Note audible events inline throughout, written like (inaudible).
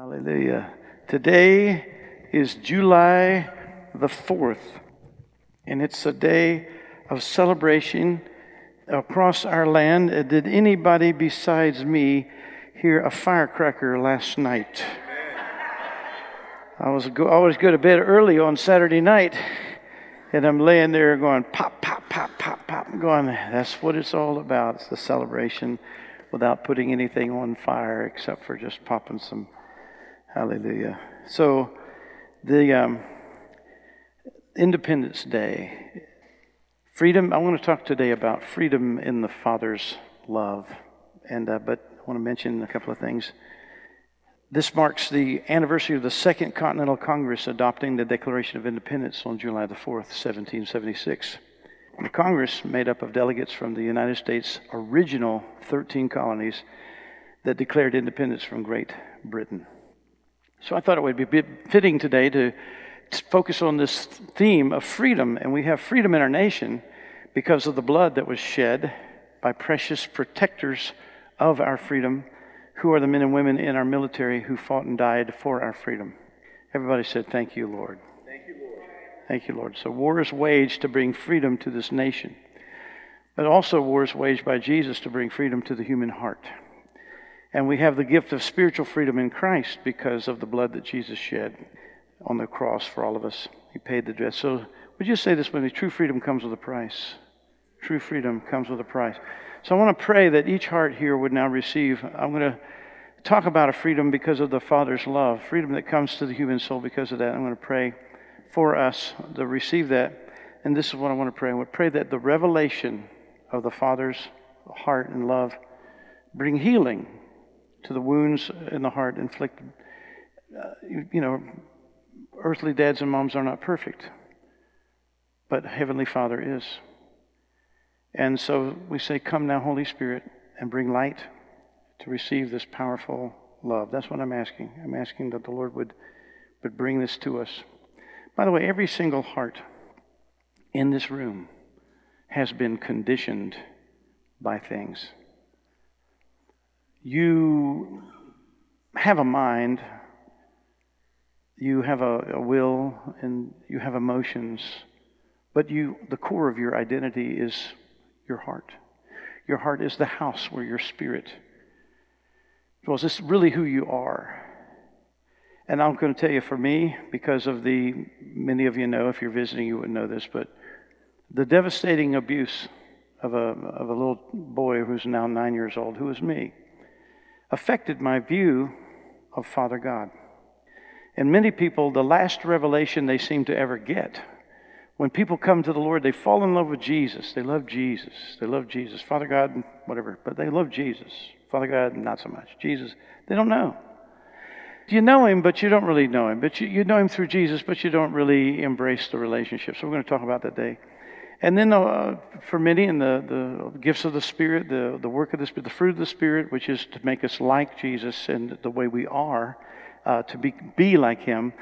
Hallelujah. Today is July the 4th, and it's a day of celebration across our land. Did anybody besides me hear a firecracker last night? I was go, always go to bed early on Saturday night, and I'm laying there going pop, pop, pop, pop, pop, I'm going, that's what it's all about. It's the celebration without putting anything on fire except for just popping some Hallelujah. So, the um, Independence Day, freedom. I want to talk today about freedom in the Father's love, and uh, but I want to mention a couple of things. This marks the anniversary of the Second Continental Congress adopting the Declaration of Independence on July the 4th, 1776. The Congress, made up of delegates from the United States' original 13 colonies that declared independence from Great Britain. So I thought it would be fitting today to focus on this theme of freedom. And we have freedom in our nation because of the blood that was shed by precious protectors of our freedom, who are the men and women in our military who fought and died for our freedom. Everybody said, Thank you, Lord. Thank you, Lord. Thank you, Lord. So war is waged to bring freedom to this nation. But also war is waged by Jesus to bring freedom to the human heart. And we have the gift of spiritual freedom in Christ because of the blood that Jesus shed on the cross for all of us. He paid the debt. So, would you say this with me? True freedom comes with a price. True freedom comes with a price. So, I want to pray that each heart here would now receive. I'm going to talk about a freedom because of the Father's love, freedom that comes to the human soul because of that. I'm going to pray for us to receive that. And this is what I want to pray. I to pray that the revelation of the Father's heart and love bring healing to the wounds in the heart inflicted. Uh, you, you know, earthly dads and moms are not perfect, but Heavenly Father is. And so we say, Come now, Holy Spirit, and bring light to receive this powerful love. That's what I'm asking. I'm asking that the Lord would, would bring this to us. By the way, every single heart in this room has been conditioned by things you have a mind, you have a, a, will, and you have emotions, but you, the core of your identity is your heart. Your heart is the house where your spirit dwells. This is really who you are. And I'm going to tell you, for me, because of the, many of you know, if you're visiting, you wouldn't know this, but the devastating abuse of a, of a little boy who's now nine years old, who is me affected my view of Father God. And many people, the last revelation they seem to ever get, when people come to the Lord, they fall in love with Jesus. They love Jesus. They love Jesus. Father God, whatever, but they love Jesus. Father God, not so much. Jesus, they don't know. You know him, but you don't really know him. But you, you know him through Jesus, but you don't really embrace the relationship. So we're going to talk about that day. And then uh, for many, in the, the gifts of the Spirit, the, the work of the Spirit, the fruit of the Spirit, which is to make us like Jesus and the way we are, uh, to be, be like Him.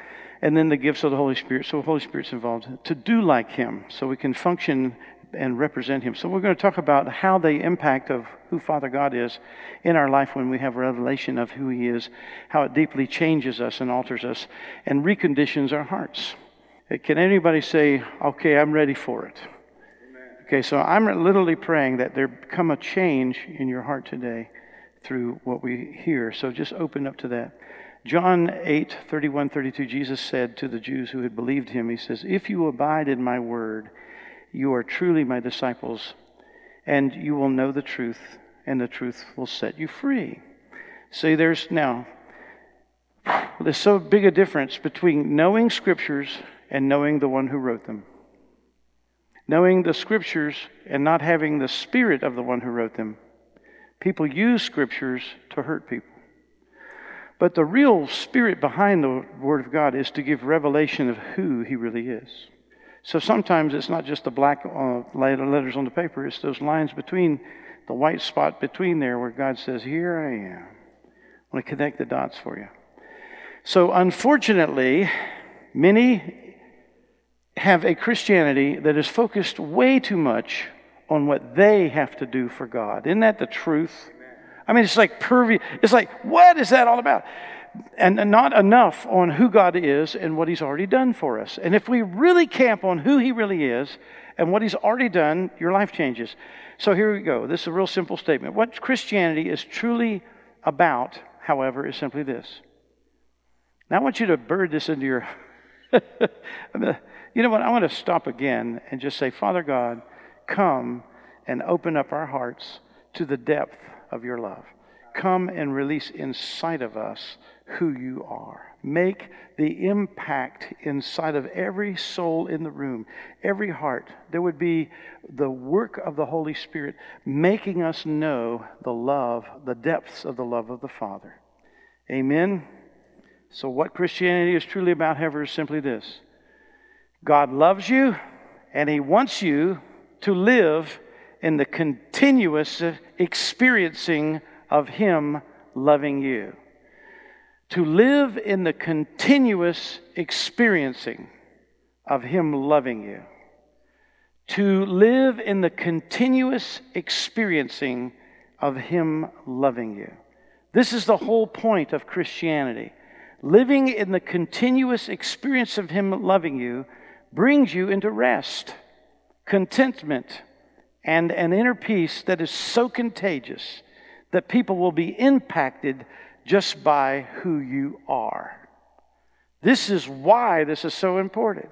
And then the gifts of the Holy Spirit. So the Holy Spirit's involved to do like Him so we can function and represent Him. So we're going to talk about how the impact of who Father God is in our life when we have revelation of who He is, how it deeply changes us and alters us and reconditions our hearts. Can anybody say, okay, I'm ready for it? Okay, so I'm literally praying that there come a change in your heart today through what we hear. So just open up to that. John 8, 31, 32, Jesus said to the Jews who had believed him, He says, If you abide in my word, you are truly my disciples, and you will know the truth, and the truth will set you free. See, there's now, there's so big a difference between knowing scriptures and knowing the one who wrote them knowing the scriptures and not having the spirit of the one who wrote them. People use scriptures to hurt people. But the real spirit behind the Word of God is to give revelation of who He really is. So sometimes it's not just the black uh, letters on the paper, it's those lines between the white spot between there where God says, Here I am. I want to connect the dots for you. So unfortunately, many have a Christianity that is focused way too much on what they have to do for God. Isn't that the truth? I mean, it's like pervy. It's like, what is that all about? and not enough on who God is and what He's already done for us. And if we really camp on who He really is and what He's already done, your life changes. So here we go. This is a real simple statement. What Christianity is truly about, however, is simply this. Now I want you to bird this into your. (laughs) you know what? I want to stop again and just say, Father God, come and open up our hearts to the depth of your love. Come and release inside of us who you are. Make the impact inside of every soul in the room, every heart. There would be the work of the Holy Spirit making us know the love, the depths of the love of the Father. Amen. So, what Christianity is truly about, however, is simply this God loves you, and He wants you to live in the continuous experiencing of Him loving you. To live in the continuous experiencing of Him loving you. To live in the continuous experiencing of Him loving you. This is the whole point of Christianity. Living in the continuous experience of Him loving you brings you into rest, contentment, and an inner peace that is so contagious that people will be impacted just by who you are. This is why this is so important.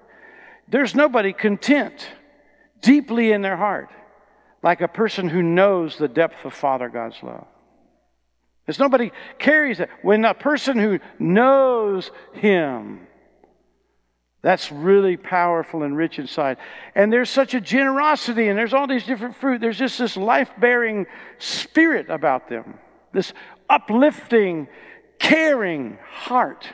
There's nobody content deeply in their heart like a person who knows the depth of Father God's love. There's nobody carries it. When a person who knows Him, that's really powerful and rich inside. And there's such a generosity, and there's all these different fruit. There's just this life bearing spirit about them, this uplifting, caring heart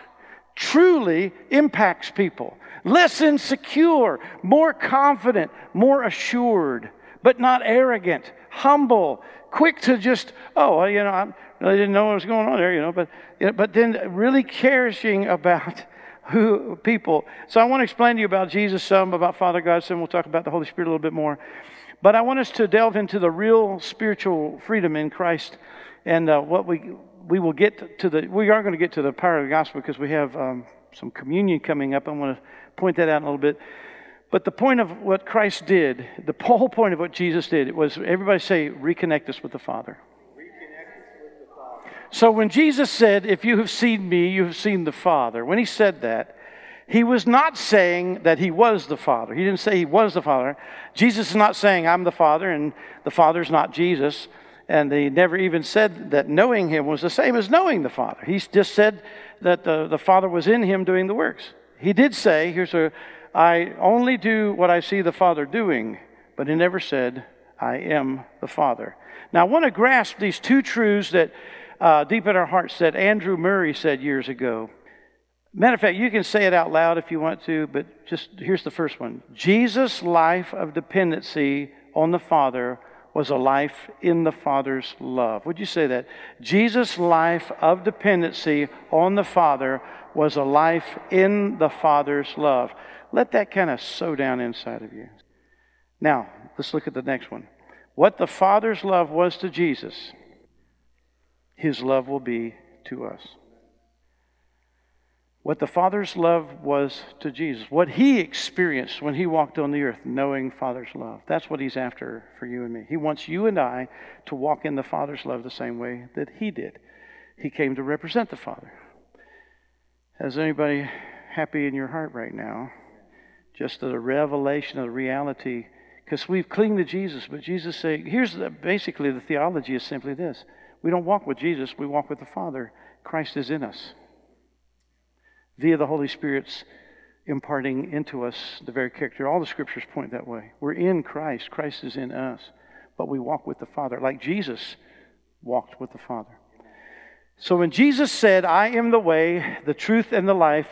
truly impacts people. Less insecure, more confident, more assured, but not arrogant, humble, quick to just, oh, you know, I, I didn't know what was going on there, you know, but, but then really cherishing about who people. So I want to explain to you about Jesus some, about Father God some. We'll talk about the Holy Spirit a little bit more. But I want us to delve into the real spiritual freedom in Christ and uh, what we we will get to the we are going to get to the power of the gospel because we have um, some communion coming up. I want to point that out a little bit. But the point of what Christ did, the (laughs) whole point of what Jesus did, it was everybody say, reconnect us with the Father. So when Jesus said, If you have seen me, you have seen the Father, when he said that, he was not saying that he was the Father. He didn't say he was the Father. Jesus is not saying, I'm the Father, and the Father's not Jesus. And he never even said that knowing him was the same as knowing the Father. He just said that the, the Father was in him doing the works. He did say, here's a, I only do what I see the Father doing, but he never said, I am the Father. Now, I want to grasp these two truths that uh, deep in our hearts that Andrew Murray said years ago. Matter of fact, you can say it out loud if you want to, but just here's the first one Jesus' life of dependency on the Father was a life in the Father's love. Would you say that? Jesus' life of dependency on the Father was a life in the Father's love. Let that kind of sow down inside of you. Now, let's look at the next one. What the Father's love was to Jesus his love will be to us. What the Father's love was to Jesus, what he experienced when he walked on the earth, knowing Father's love. That's what he's after for you and me. He wants you and I to walk in the Father's love the same way that he did. He came to represent the Father. Is anybody happy in your heart right now? Just the revelation of the reality, because we've clinged to Jesus, but Jesus said, here's the, basically the theology is simply this we don't walk with Jesus, we walk with the Father. Christ is in us. Via the Holy Spirit's imparting into us the very character. All the scriptures point that way. We're in Christ, Christ is in us, but we walk with the Father, like Jesus walked with the Father. So when Jesus said, I am the way, the truth, and the life,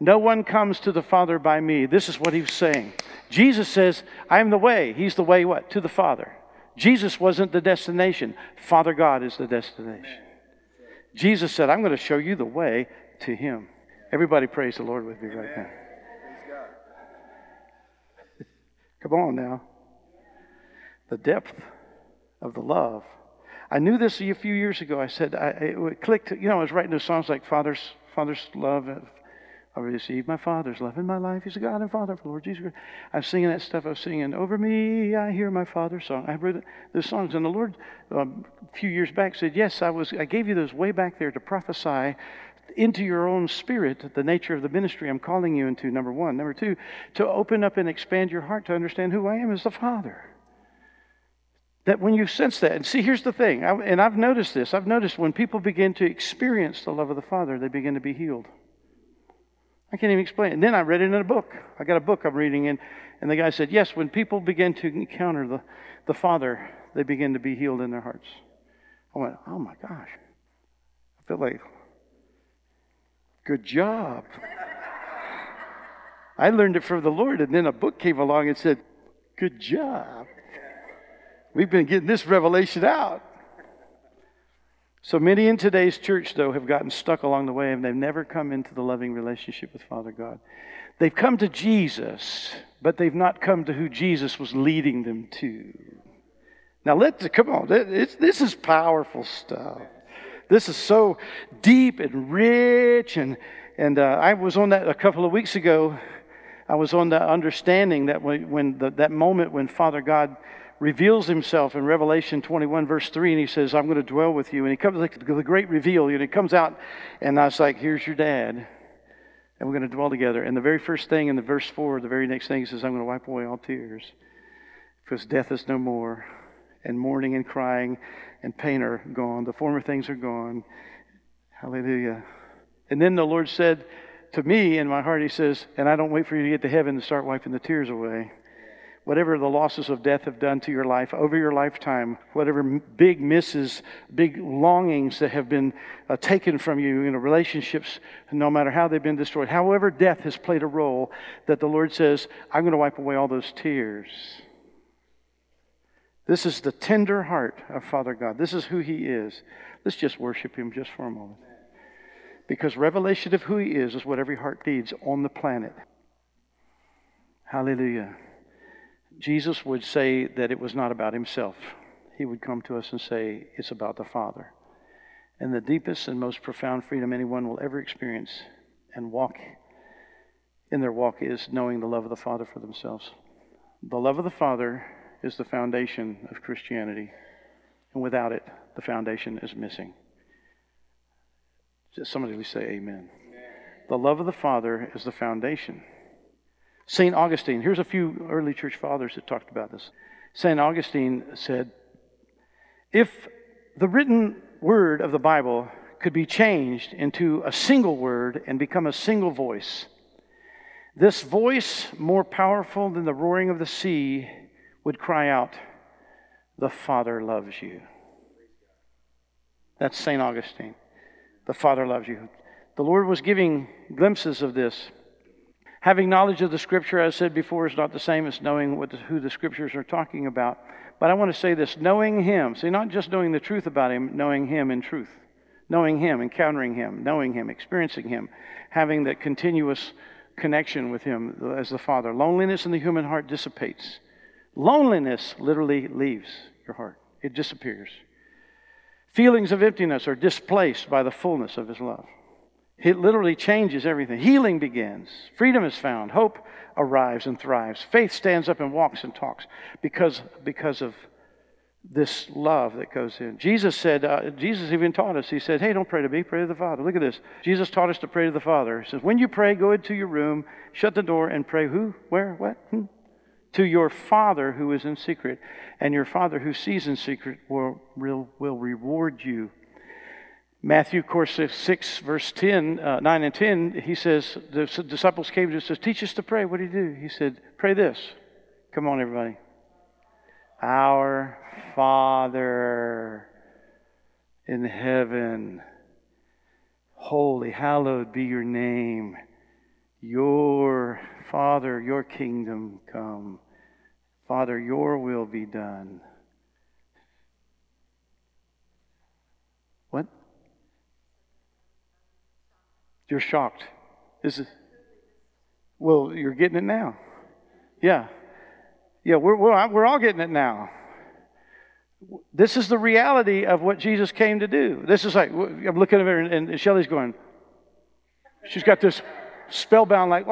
no one comes to the Father by me. This is what he was saying. Jesus says, I am the way. He's the way what? To the Father. Jesus wasn't the destination, Father God is the destination. Jesus said, I'm going to show you the way to Him. Everybody praise the Lord with me right now. (laughs) Come on now. The depth of the love. I knew this a few years ago. I said, I, it clicked, you know, I was writing those songs like Father's, Father's Love, I received my Father's love in my life. He's a God and Father for Lord Jesus Christ. I was singing that stuff. I was singing, Over me, I hear my Father's song. I read those songs. And the Lord, um, a few years back, said, Yes, I, was, I gave you those way back there to prophesy into your own spirit the nature of the ministry I'm calling you into, number one. Number two, to open up and expand your heart to understand who I am as the Father. That when you sense that, and see, here's the thing, I, and I've noticed this. I've noticed when people begin to experience the love of the Father, they begin to be healed. I can't even explain it. And then I read it in a book. I got a book I'm reading, and, and the guy said, Yes, when people begin to encounter the, the Father, they begin to be healed in their hearts. I went, Oh my gosh. I felt like, Good job. I learned it from the Lord, and then a book came along and said, Good job. We've been getting this revelation out. So many in today's church, though, have gotten stuck along the way and they've never come into the loving relationship with Father God. They've come to Jesus, but they've not come to who Jesus was leading them to. Now, let's come on. this is powerful stuff. This is so deep and rich. And, and uh, I was on that a couple of weeks ago. I was on the understanding that when, when the, that moment when Father God reveals himself in Revelation 21, verse 3, and he says, I'm going to dwell with you. And he comes like the great reveal, and he comes out, and I was like, Here's your dad, and we're going to dwell together. And the very first thing in the verse 4, the very next thing, he says, I'm going to wipe away all tears, because death is no more, and mourning and crying and pain are gone. The former things are gone. Hallelujah. And then the Lord said to me in my heart, He says, And I don't wait for you to get to heaven to start wiping the tears away whatever the losses of death have done to your life over your lifetime, whatever big misses, big longings that have been uh, taken from you, you know, relationships, no matter how they've been destroyed, however death has played a role, that the Lord says, I'm going to wipe away all those tears. This is the tender heart of Father God. This is who He is. Let's just worship Him just for a moment. Because revelation of who He is is what every heart needs on the planet. Hallelujah. Jesus would say that it was not about himself. He would come to us and say, It's about the Father. And the deepest and most profound freedom anyone will ever experience and walk in their walk is knowing the love of the Father for themselves. The love of the Father is the foundation of Christianity, and without it, the foundation is missing. Somebody say amen. amen. The love of the Father is the foundation. St. Augustine, here's a few early church fathers that talked about this. St. Augustine said, If the written word of the Bible could be changed into a single word and become a single voice, this voice, more powerful than the roaring of the sea, would cry out, The Father loves you. That's St. Augustine. The Father loves you. The Lord was giving glimpses of this Having knowledge of the Scripture, as I said before, is not the same as knowing the, who the Scriptures are talking about. But I want to say this knowing Him, see, not just knowing the truth about Him, knowing Him in truth. Knowing Him, encountering Him, knowing Him, experiencing Him, having that continuous connection with Him as the Father. Loneliness in the human heart dissipates. Loneliness literally leaves your heart, it disappears. Feelings of emptiness are displaced by the fullness of His love. It literally changes everything. Healing begins. Freedom is found. Hope arrives and thrives. Faith stands up and walks and talks because, because of this love that goes in. Jesus said, uh, Jesus even taught us, He said, Hey, don't pray to me, pray to the Father. Look at this. Jesus taught us to pray to the Father. He says, When you pray, go into your room, shut the door, and pray who, where, what? Hmm? To your Father who is in secret. And your Father who sees in secret will, will, will reward you Matthew, of course, 6, verse 10, uh, 9 and 10, he says, the disciples came to him and says, Teach us to pray. What do you do? He said, Pray this. Come on, everybody. Our Father in heaven, holy, hallowed be your name. Your Father, your kingdom come. Father, your will be done. You're shocked. This is it? Well, you're getting it now. Yeah. Yeah, we're, we're, we're all getting it now. This is the reality of what Jesus came to do. This is like, I'm looking at her, and, and Shelly's going, she's got this spellbound, like,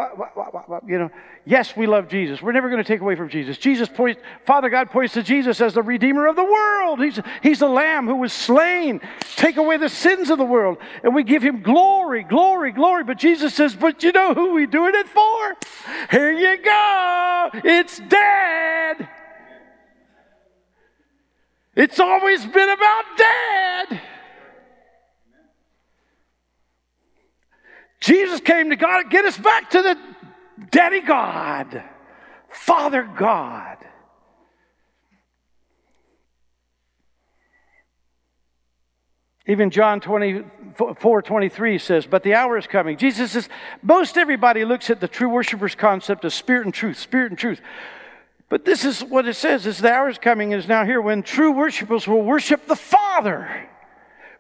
you know. Yes, we love Jesus. We're never going to take away from Jesus. Jesus points, Father God points to Jesus as the Redeemer of the world. He's, he's the Lamb who was slain, take away the sins of the world. And we give him glory, glory, glory. But Jesus says, But you know who we doing it for? Here you go. It's Dad. It's always been about Dad. Jesus came to God, to get us back to the Daddy God, Father God. Even John 24, 23 says, But the hour is coming. Jesus says, Most everybody looks at the true worshiper's concept of spirit and truth, spirit and truth. But this is what it says is the hour is coming, is now here, when true worshipers will worship the Father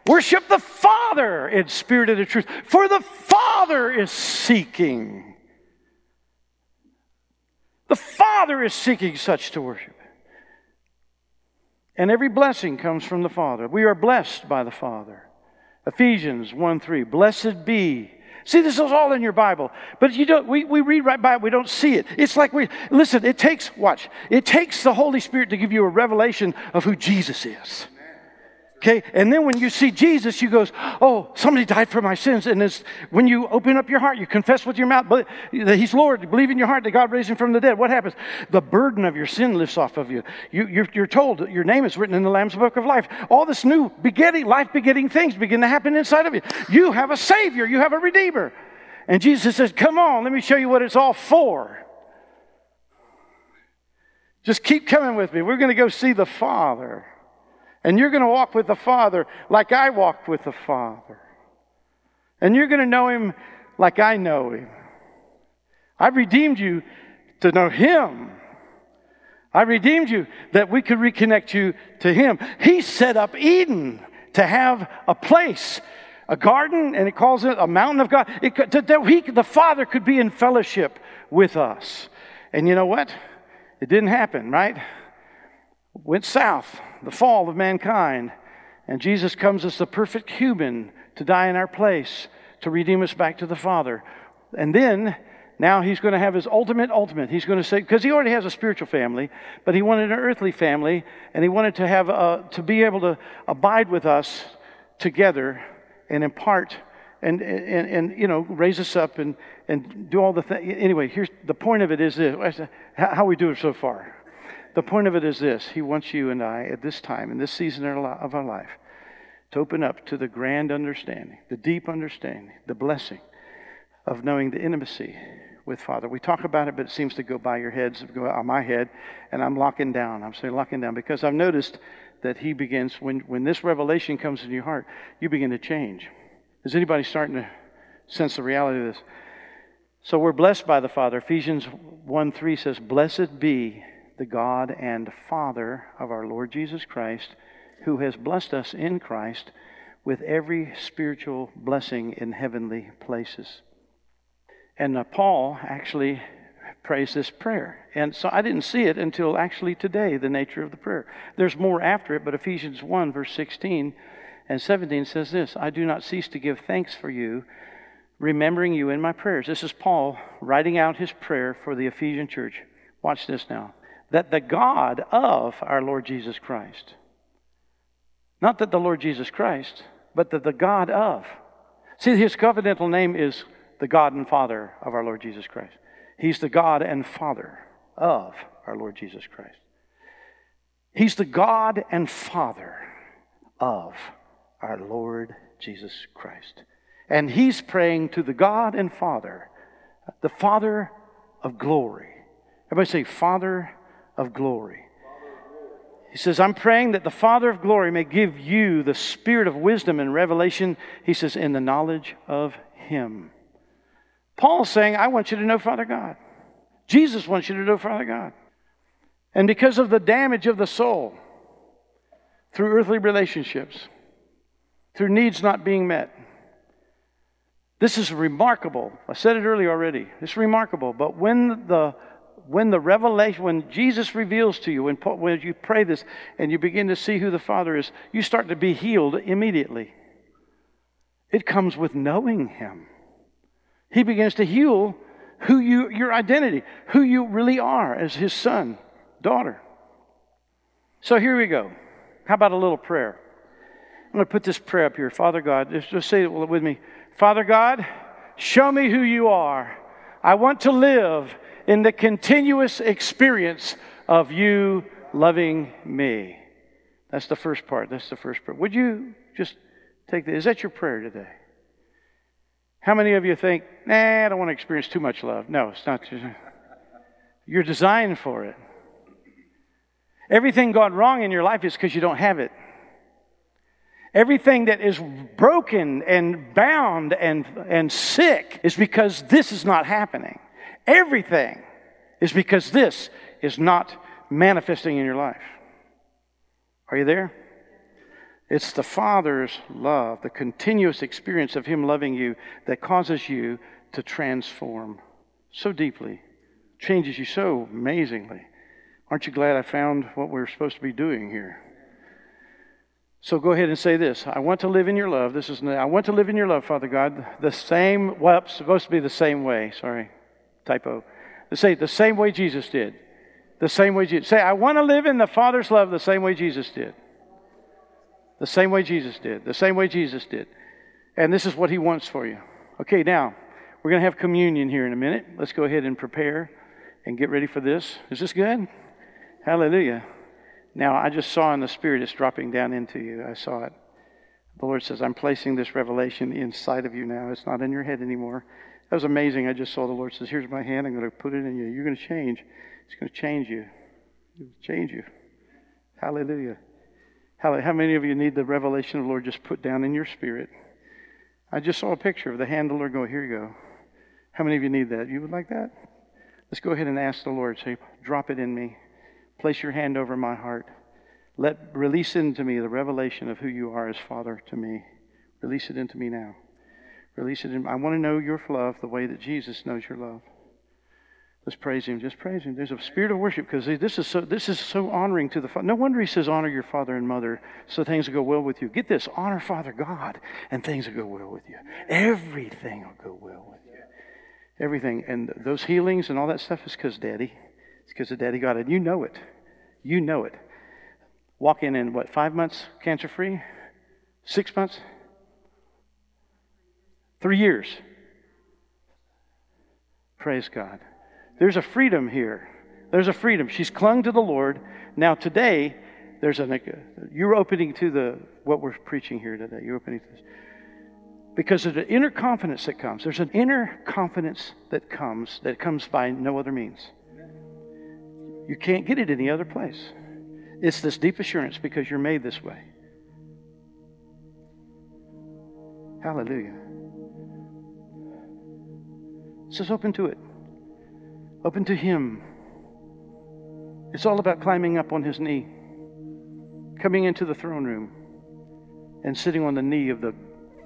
Worship the Father in spirit and in truth, for the Father is seeking. The Father is seeking such to worship. And every blessing comes from the Father. We are blessed by the Father. Ephesians 1 3. Blessed be. See, this is all in your Bible. But you don't, we, we read right by it, we don't see it. It's like we, listen, it takes, watch, it takes the Holy Spirit to give you a revelation of who Jesus is. Okay, and then when you see Jesus, you goes, "Oh, somebody died for my sins." And it's, when you open up your heart, you confess with your mouth that He's Lord, you believe in your heart that God raised Him from the dead. What happens? The burden of your sin lifts off of you. you you're, you're told that your name is written in the Lamb's Book of Life. All this new begetting, life-begetting things begin to happen inside of you. You have a Savior. You have a Redeemer. And Jesus says, "Come on, let me show you what it's all for." Just keep coming with me. We're going to go see the Father. And you're going to walk with the Father like I walked with the Father. And you're going to know Him like I know Him. I've redeemed you to know Him. I redeemed you that we could reconnect you to Him. He set up Eden to have a place, a garden, and He calls it a mountain of God. It, that he, the Father could be in fellowship with us. And you know what? It didn't happen, right? Went south the fall of mankind. And Jesus comes as the perfect human to die in our place, to redeem us back to the Father. And then, now he's going to have his ultimate, ultimate. He's going to say, because he already has a spiritual family, but he wanted an earthly family, and he wanted to have, uh, to be able to abide with us together and impart and, and, and you know, raise us up and, and do all the things. Anyway, here's the point of it is this how we do it so far. The point of it is this He wants you and I at this time, in this season of our life, to open up to the grand understanding, the deep understanding, the blessing of knowing the intimacy with Father. We talk about it, but it seems to go by your heads, go on my head, and I'm locking down. I'm saying locking down because I've noticed that He begins, when, when this revelation comes in your heart, you begin to change. Is anybody starting to sense the reality of this? So we're blessed by the Father. Ephesians 1 3 says, Blessed be the God and Father of our Lord Jesus Christ, who has blessed us in Christ with every spiritual blessing in heavenly places. And uh, Paul actually prays this prayer. And so I didn't see it until actually today, the nature of the prayer. There's more after it, but Ephesians 1, verse 16 and 17 says this I do not cease to give thanks for you, remembering you in my prayers. This is Paul writing out his prayer for the Ephesian church. Watch this now that the God of our Lord Jesus Christ, not that the Lord Jesus Christ, but that the God of. See, his covenantal name is the God and Father of our Lord Jesus Christ. He's the God and Father of our Lord Jesus Christ. He's the God and Father of our Lord Jesus Christ. And he's praying to the God and Father, the Father of glory. Everybody say, Father of glory. He says, I'm praying that the Father of glory may give you the spirit of wisdom and revelation, he says, in the knowledge of him. Paul's saying, I want you to know Father God. Jesus wants you to know Father God. And because of the damage of the soul through earthly relationships, through needs not being met, this is remarkable. I said it earlier already. It's remarkable. But when the when the revelation, when Jesus reveals to you, when, when you pray this and you begin to see who the Father is, you start to be healed immediately. It comes with knowing Him. He begins to heal who you, your identity, who you really are as His son, daughter. So here we go. How about a little prayer? I'm going to put this prayer up here. Father God, just, just say it with me. Father God, show me who you are. I want to live in the continuous experience of you loving me. That's the first part. That's the first prayer. Would you just take that? Is that your prayer today? How many of you think, nah, I don't want to experience too much love? No, it's not. You're designed for it. Everything gone wrong in your life is because you don't have it. Everything that is broken and bound and, and sick is because this is not happening. Everything is because this is not manifesting in your life. Are you there? It's the Father's love, the continuous experience of Him loving you that causes you to transform so deeply, changes you so amazingly. Aren't you glad I found what we we're supposed to be doing here? So go ahead and say this. I want to live in your love. This is I want to live in your love, Father God. The same well, supposed to be the same way. Sorry. Typo. Say the same way Jesus did. The same way Jesus. Say, I want to live in the Father's love the same way Jesus did. The same way Jesus did. The same way Jesus did. And this is what he wants for you. Okay, now, we're going to have communion here in a minute. Let's go ahead and prepare and get ready for this. Is this good? Hallelujah. Now, I just saw in the Spirit it's dropping down into you. I saw it. The Lord says, I'm placing this revelation inside of you now. It's not in your head anymore. That was amazing. I just saw the Lord says, Here's my hand. I'm going to put it in you. You're going to change. It's going to change you. It'll change you. Hallelujah. Hallelujah. How many of you need the revelation of the Lord just put down in your spirit? I just saw a picture of the hand of the Lord go, Here you go. How many of you need that? You would like that? Let's go ahead and ask the Lord. Say, Drop it in me. Place your hand over my heart. Let release into me the revelation of who you are as Father to me. Release it into me now. Release it in. I want to know your love the way that Jesus knows your love. Let's praise Him. Just praise Him. There's a spirit of worship because this is so. This is so honoring to the Father. No wonder He says, "Honor your father and mother, so things will go well with you." Get this: honor Father God, and things will go well with you. Everything will go well with you. Everything, and those healings and all that stuff is because Daddy. It's because of Daddy God, and you know it. You know it. Walking in what, five months cancer free? Six months? Three years. Praise God. There's a freedom here. There's a freedom. She's clung to the Lord. Now, today, there's a you're opening to the what we're preaching here today. You're opening to this. Because of the inner confidence that comes. There's an inner confidence that comes that comes by no other means. You can't get it any other place. It's this deep assurance because you're made this way. Hallelujah. Says open to it. Open to Him. It's all about climbing up on His knee, coming into the throne room, and sitting on the knee of the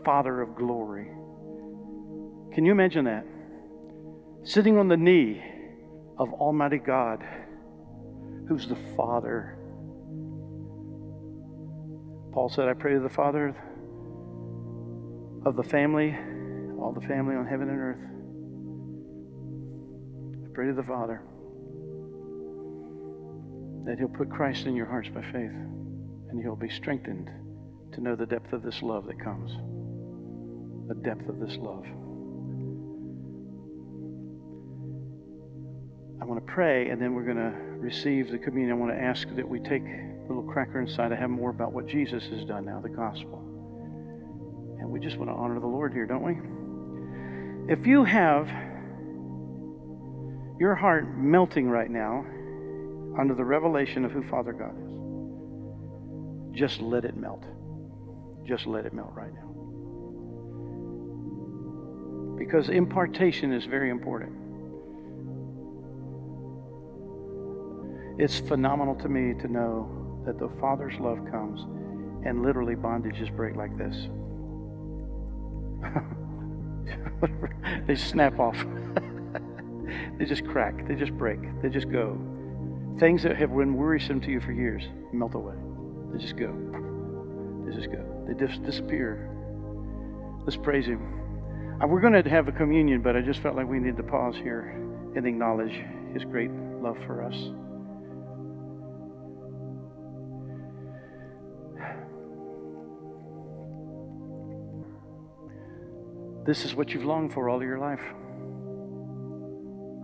Father of glory. Can you imagine that? Sitting on the knee of Almighty God who's the Father. Paul said, I pray to the Father of the family, all the family on heaven and earth. I pray to the Father that He'll put Christ in your hearts by faith and you'll be strengthened to know the depth of this love that comes. The depth of this love. I want to pray and then we're going to receive the communion. I want to ask that we take a little cracker inside to have more about what Jesus has done now, the gospel. And we just want to honor the Lord here, don't we? If you have your heart melting right now under the revelation of who Father God is, just let it melt. Just let it melt right now. Because impartation is very important. It's phenomenal to me to know that the Father's love comes and literally bondages break like this. (laughs) they snap off. (laughs) they just crack, they just break, they just go. Things that have been worrisome to you for years melt away. They just go. They just go. They just disappear. Let's praise Him. Uh, we're going to have a communion, but I just felt like we need to pause here and acknowledge His great love for us. This is what you've longed for all your life.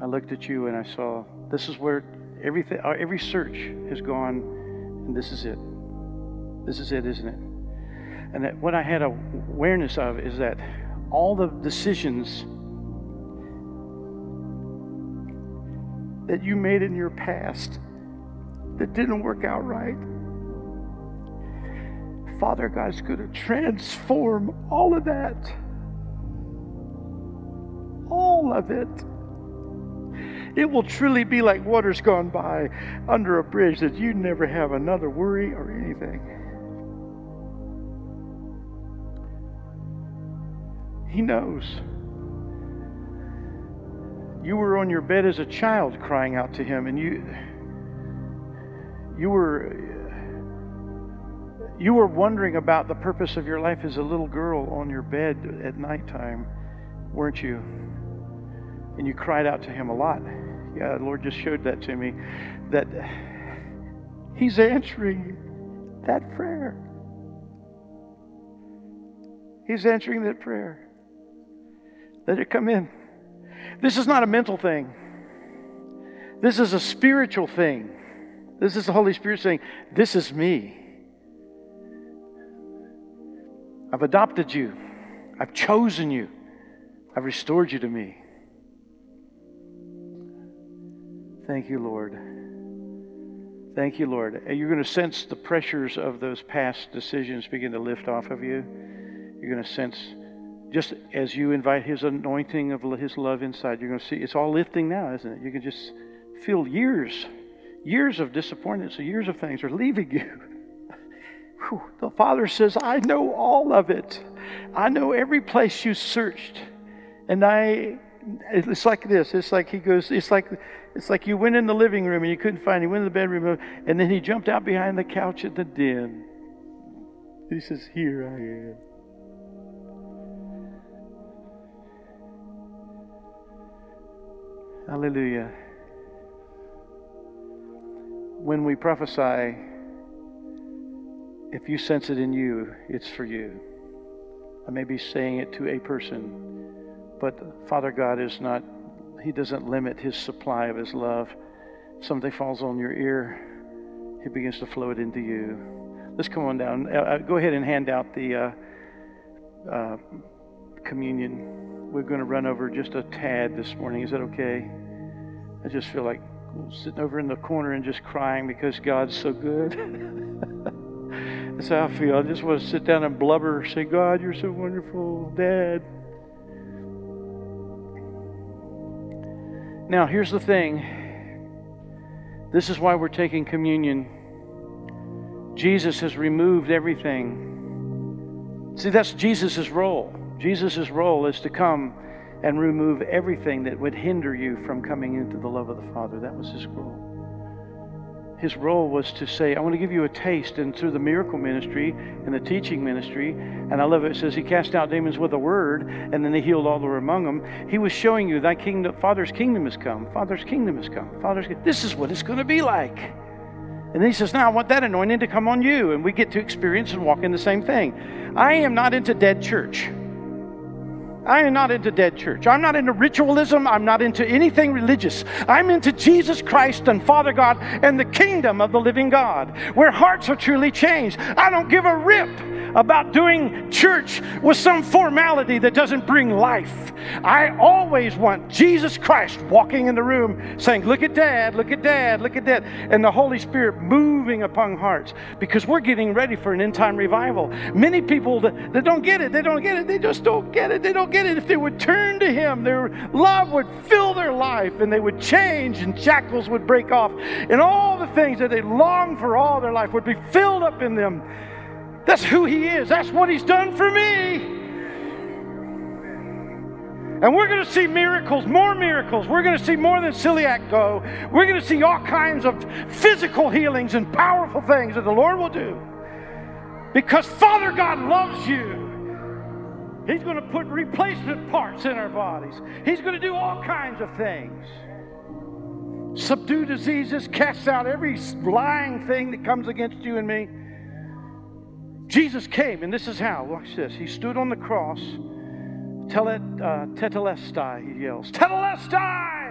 I looked at you and I saw this is where everything, uh, every search has gone, and this is it. This is it, isn't it? And that what I had awareness of is that all the decisions that you made in your past that didn't work out right, Father God's going to transform all of that. All of it. It will truly be like waters gone by under a bridge that you never have another worry or anything. He knows. You were on your bed as a child crying out to him and you you were you were wondering about the purpose of your life as a little girl on your bed at nighttime, weren't you? And you cried out to him a lot. Yeah, the Lord just showed that to me. That He's answering that prayer. He's answering that prayer. Let it come in. This is not a mental thing. This is a spiritual thing. This is the Holy Spirit saying, This is me. I've adopted you. I've chosen you. I've restored you to me. Thank you, Lord. Thank you, Lord. And You're going to sense the pressures of those past decisions begin to lift off of you. You're going to sense, just as you invite His anointing of His love inside, you're going to see it's all lifting now, isn't it? You can just feel years, years of disappointments, years of things are leaving you. (laughs) The Father says, I know all of it. I know every place you searched. And I, it's like this. It's like He goes, it's like it's like you went in the living room and you couldn't find him. You went in the bedroom and then he jumped out behind the couch at the den. He says, Here I am. Hallelujah. When we prophesy, if you sense it in you, it's for you. I may be saying it to a person, but Father God is not he doesn't limit His supply of His love. If Something falls on your ear, He begins to flow it into you. Let's come on down. Uh, uh go ahead and hand out the uh, uh, communion. We're going to run over just a tad this morning. Is that okay? I just feel like sitting over in the corner and just crying because God's so good. (laughs) That's how I feel. I just want to sit down and blubber, say, God, you're so wonderful, Dad. Now, here's the thing this is why we're taking communion. Jesus has removed everything. See, that's Jesus' role. Jesus' role is to come and remove everything that would hinder you from coming into the love of the Father. That was his role his role was to say, I want to give you a taste. And through the miracle ministry and the teaching ministry, and I love it, it says he cast out demons with a word, and then he healed all that were among them. He was showing you thy kingdom, Father's kingdom has come. Father's kingdom has come. Father's this is what it's going to be like. And then he says, Now I want that anointing to come on you. And we get to experience and walk in the same thing. I am not into dead church. I am not into dead church. I'm not into ritualism. I'm not into anything religious. I'm into Jesus Christ and Father God and the kingdom of the living God, where hearts are truly changed. I don't give a rip about doing church with some formality that doesn't bring life. I always want Jesus Christ walking in the room saying, Look at dad, look at dad, look at dad, and the Holy Spirit moving upon hearts because we're getting ready for an end time revival. Many people that, that don't get it, they don't get it, they just don't get it, they don't get it. If they would turn to Him, their love would fill their life and they would change and shackles would break off and all the things that they long for all their life would be filled up in them. That's who He is. That's what He's done for me. And we're going to see miracles, more miracles. We're going to see more than celiac go. We're going to see all kinds of physical healings and powerful things that the Lord will do. Because Father God loves you. He's going to put replacement parts in our bodies. He's going to do all kinds of things. Subdue diseases, cast out every lying thing that comes against you and me. Jesus came, and this is how. Watch this. He stood on the cross. Uh, tetelestai, he yells. Tetelestai!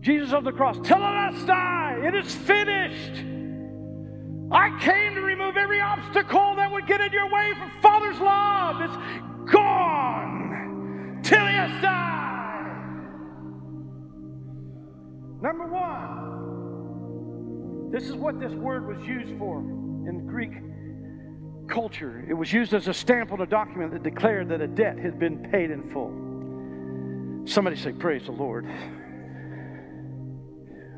Jesus of the cross. Tetelestai! It is finished. I came to remove every obstacle that would get in your way from Father's love. It's gone. Tetelestai! Number one. This is what this word was used for in Greek culture. It was used as a stamp on a document that declared that a debt had been paid in full. Somebody say, Praise the Lord.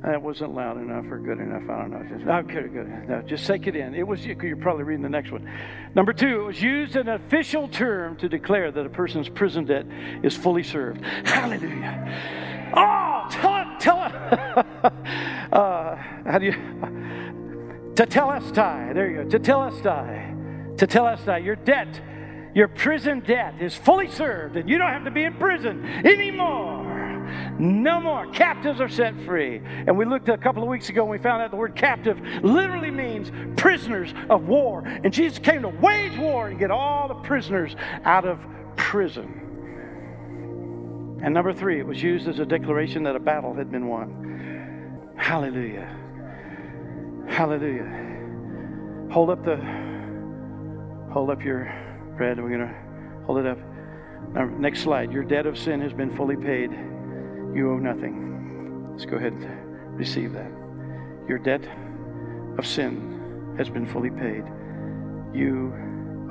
That wasn't loud enough or good enough. I don't know. Just, okay, good. No, just take it in. It was. You're probably reading the next one. Number two, it was used an official term to declare that a person's prison debt is fully served. Hallelujah. Oh, tell it, tell it. (laughs) uh, how do you? Tetelestai. There you go. Tetelestai tetelestai, your debt, your prison debt is fully served, and you don't have to be in prison anymore. No more. Captives are set free. And we looked a couple of weeks ago and we found out the word captive literally means prisoners of war. And Jesus came to wage war and get all the prisoners out of prison. And number three, it was used as a declaration that a battle had been won. Hallelujah. Hallelujah. Hold up the hold up your bread. We're going to hold it up. Now, next slide. Your debt of sin has been fully paid. You owe nothing. Let's go ahead and receive that. Your debt of sin has been fully paid. You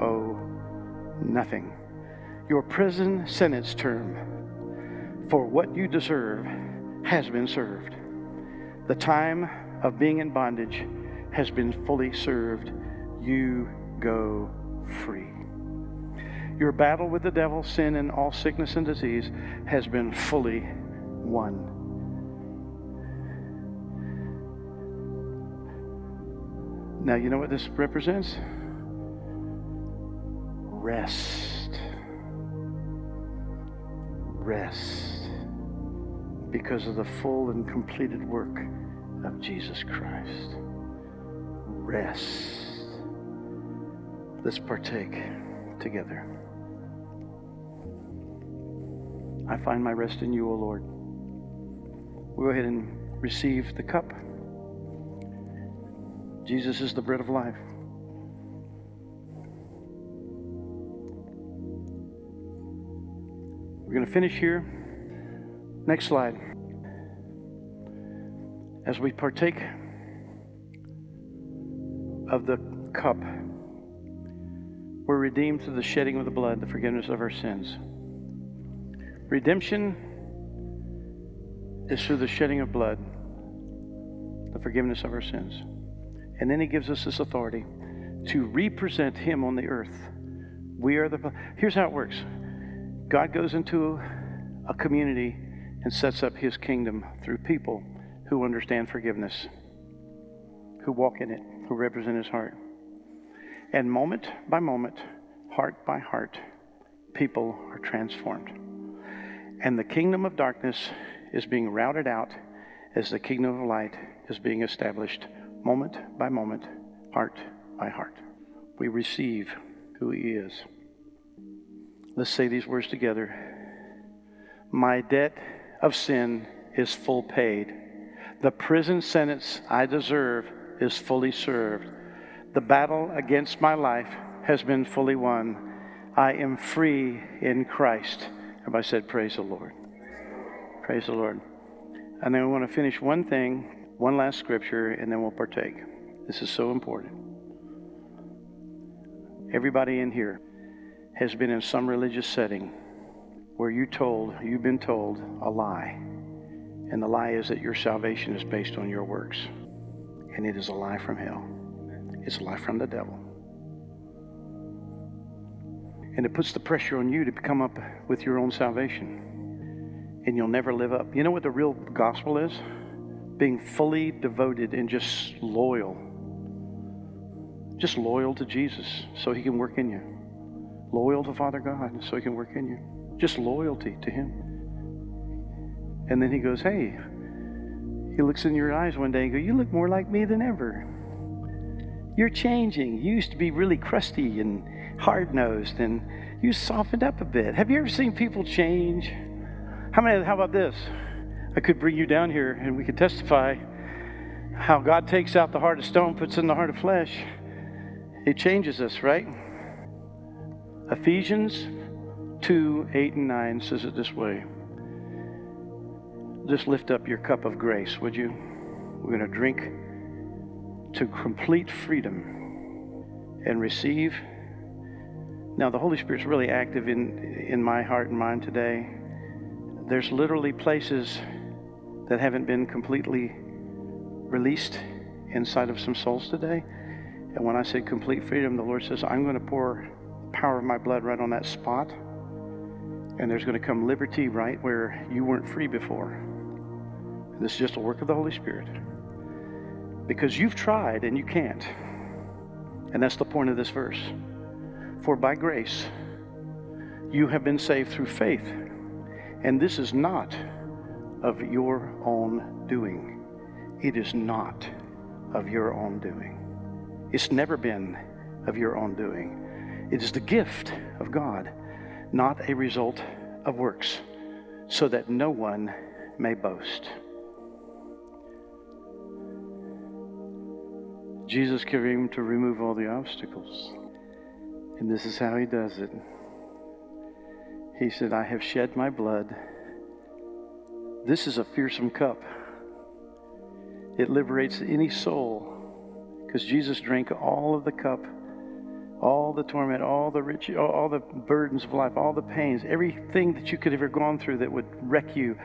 owe nothing. Your prison sentence term for what you deserve has been served. The time of being in bondage has been fully served. You go free. Your battle with the devil, sin, and all sickness and disease has been fully won. Now, you know what this represents? Rest. Rest. Because of the full and completed work of Jesus Christ. Rest. Let's partake together. I find my rest in you, O Lord. We'll go ahead and receive the cup. Jesus is the bread of life. We're going to finish here. Next slide. As we partake of the cup, we're redeemed through the shedding of the blood, the forgiveness of our sins. Redemption is through the shedding of blood, the forgiveness of our sins. And then he gives us this authority to represent him on the earth. We are the. Here's how it works God goes into a community and sets up his kingdom through people who understand forgiveness, who walk in it, who represent his heart. And moment by moment, heart by heart, people are transformed. And the kingdom of darkness is being routed out as the kingdom of light is being established moment by moment, heart by heart. We receive who He is. Let's say these words together. My debt of sin is full paid. The prison sentence I deserve is fully served. The battle against my life has been fully won. I am free in Christ. Everybody said, Praise the Lord. Praise the Lord. And then we want to finish one thing, one last scripture, and then we'll partake. This is so important. Everybody in here has been in some religious setting where you told, you've been told a lie. And the lie is that your salvation is based on your works. And it is a lie from hell. It's life from the devil. And it puts the pressure on you to come up with your own salvation. And you'll never live up. You know what the real gospel is? Being fully devoted and just loyal. Just loyal to Jesus so he can work in you. Loyal to Father God so he can work in you. Just loyalty to him. And then he goes, Hey, he looks in your eyes one day and goes, You look more like me than ever. You're changing. You used to be really crusty and hard nosed, and you softened up a bit. Have you ever seen people change? How many? How about this? I could bring you down here, and we could testify how God takes out the heart of stone, puts in the heart of flesh. It changes us, right? Ephesians 2 8 and 9 says it this way. Just lift up your cup of grace, would you? We're going to drink to complete freedom and receive. Now, the Holy Spirit's really active in, in my heart and mind today. There's literally places that haven't been completely released inside of some souls today. And when I say complete freedom, the Lord says, I'm going to pour power of my blood right on that spot. And there's going to come liberty right where you weren't free before. This is just a work of the Holy Spirit because you've tried and you can't. And that's the point of this verse. For by grace you have been saved through faith, and this is not of your own doing. It is not of your own doing. It's never been of your own doing. It is the gift of God, not a result of works, so that no one may boast. Jesus came to remove all the obstacles. And this is how he does it. He said, I have shed my blood. This is a fearsome cup. It liberates any soul because Jesus drank all of the cup, all the torment, all the rich, all the burdens of life, all the pains, everything that you could have ever gone through that would wreck you.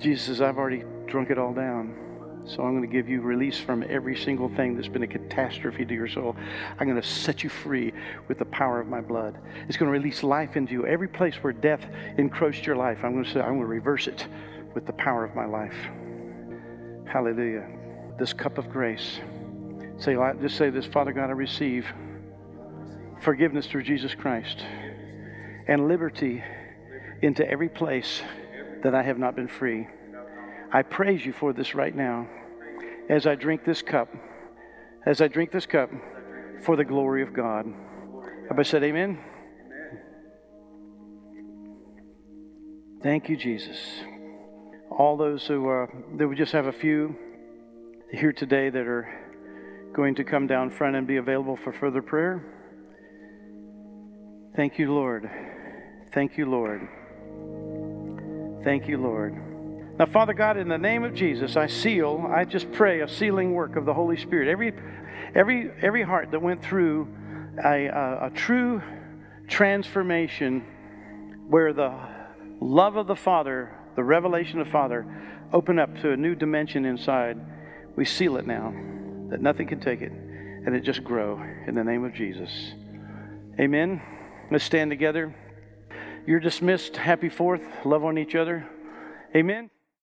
Jesus says, I've already drunk it all down. So I'm going to give you release from every single thing that's been a catastrophe to your soul. I'm going to set you free with the power of my blood. It's going to release life into you. Every place where death encroached your life, I'm going to say, I'm going to reverse it with the power of my life. Hallelujah. This cup of grace. Say, just say this, Father God, I receive forgiveness through Jesus Christ and liberty into every place that I have not been free. I praise you for this right now as I drink this cup, as I drink this cup for the glory of God. Everybody said, Amen. Thank you, Jesus. All those who uh, that we just have a few here today that are going to come down front and be available for further prayer. Thank you, Lord. Thank you, Lord. Thank you, Lord. Now, Father God, in the name of Jesus, I seal, I just pray a sealing work of the Holy Spirit. Every, every, every heart that went through a, a, a true transformation where the love of the Father, the revelation of the Father, open up to a new dimension inside, we seal it now, that nothing can take it, and it just grow in the name of Jesus. Amen. Let's stand together. You're dismissed. Happy Fourth. Love on each other. Amen.